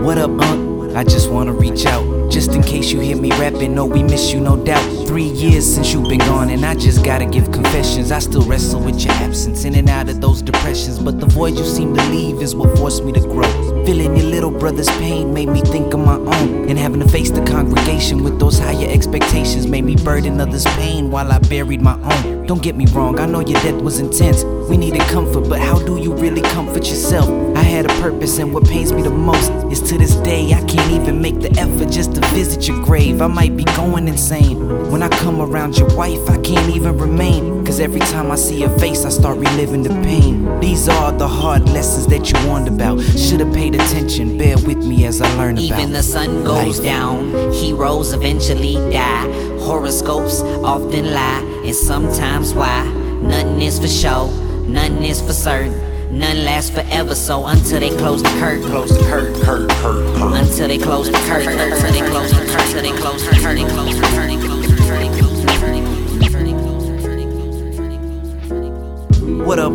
What up, Unc? I just wanna reach out. Just in case you hear me rapping, no, we miss you, no doubt. Three years since you've been gone, and I just gotta give confessions. I still wrestle with your absence, in and out of those depressions. But the void you seem to leave is what forced me to grow. Feeling your little brother's pain made me think of my own. And having to face the congregation with those higher expectations made me burden others' pain while I buried my own. Don't get me wrong, I know your death was intense. We needed comfort, but how do you really comfort yourself? I had a purpose, and what pains me the most is to this day I can't even make the effort just to visit your grave. I might be going insane. When I come around your wife, I can't even remain. Cause every time I see your face, I start reliving the pain. These are the hard lessons that you warned about. Should've paid attention, bear with me as I learn about. Even the sun goes life. down, heroes eventually die. Horoscopes often lie, and sometimes why? Nothing is for show, nothing is for certain. None lasts forever, so until they close the curtain, close the curtain, curtain, curtain, curtain. Until they close the curtain, until they close the curtain, until they close the curtain, close the curtain, close the curtain. What up?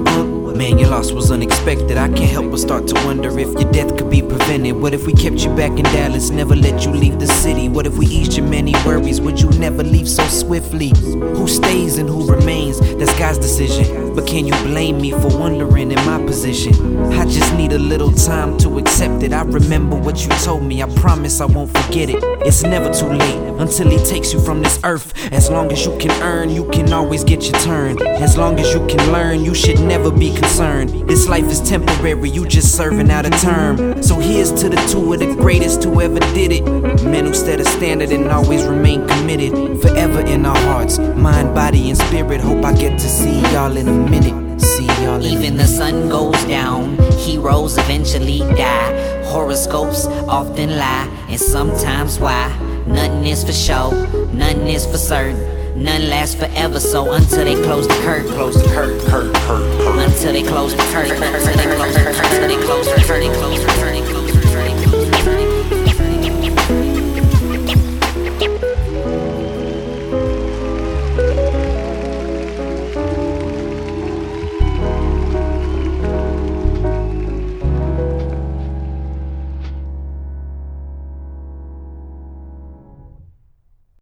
Man, your loss was unexpected. I can't help but start to wonder if your death could be prevented. What if we kept you back in Dallas, never let you leave the city? What if we eased your many worries? Would you never leave so swiftly? Who stays and who remains? That's God's decision. But can you blame me for wondering in my position? I just need a little time to accept it. I remember what you told me. I promise I won't forget it. It's never too late until He takes you from this earth. As long as you can earn, you can always get your turn. As long as you can learn, you should never be concerned. This life is temporary, you just serving out a term. So here's to the two of the greatest who ever did it. Men who set a standard and always remain committed. Forever in our hearts, mind, body, and spirit. Hope I get to see y'all in a minute. See y'all Even the sun goes down, heroes eventually die. Horoscopes often lie, and sometimes why? Nothing is for show, nothing is for certain. None lasts forever, so until they close the curtain, close the curtain, curtain, curtain, till they close, turning close, turning close, they close, turning close, turning close, close.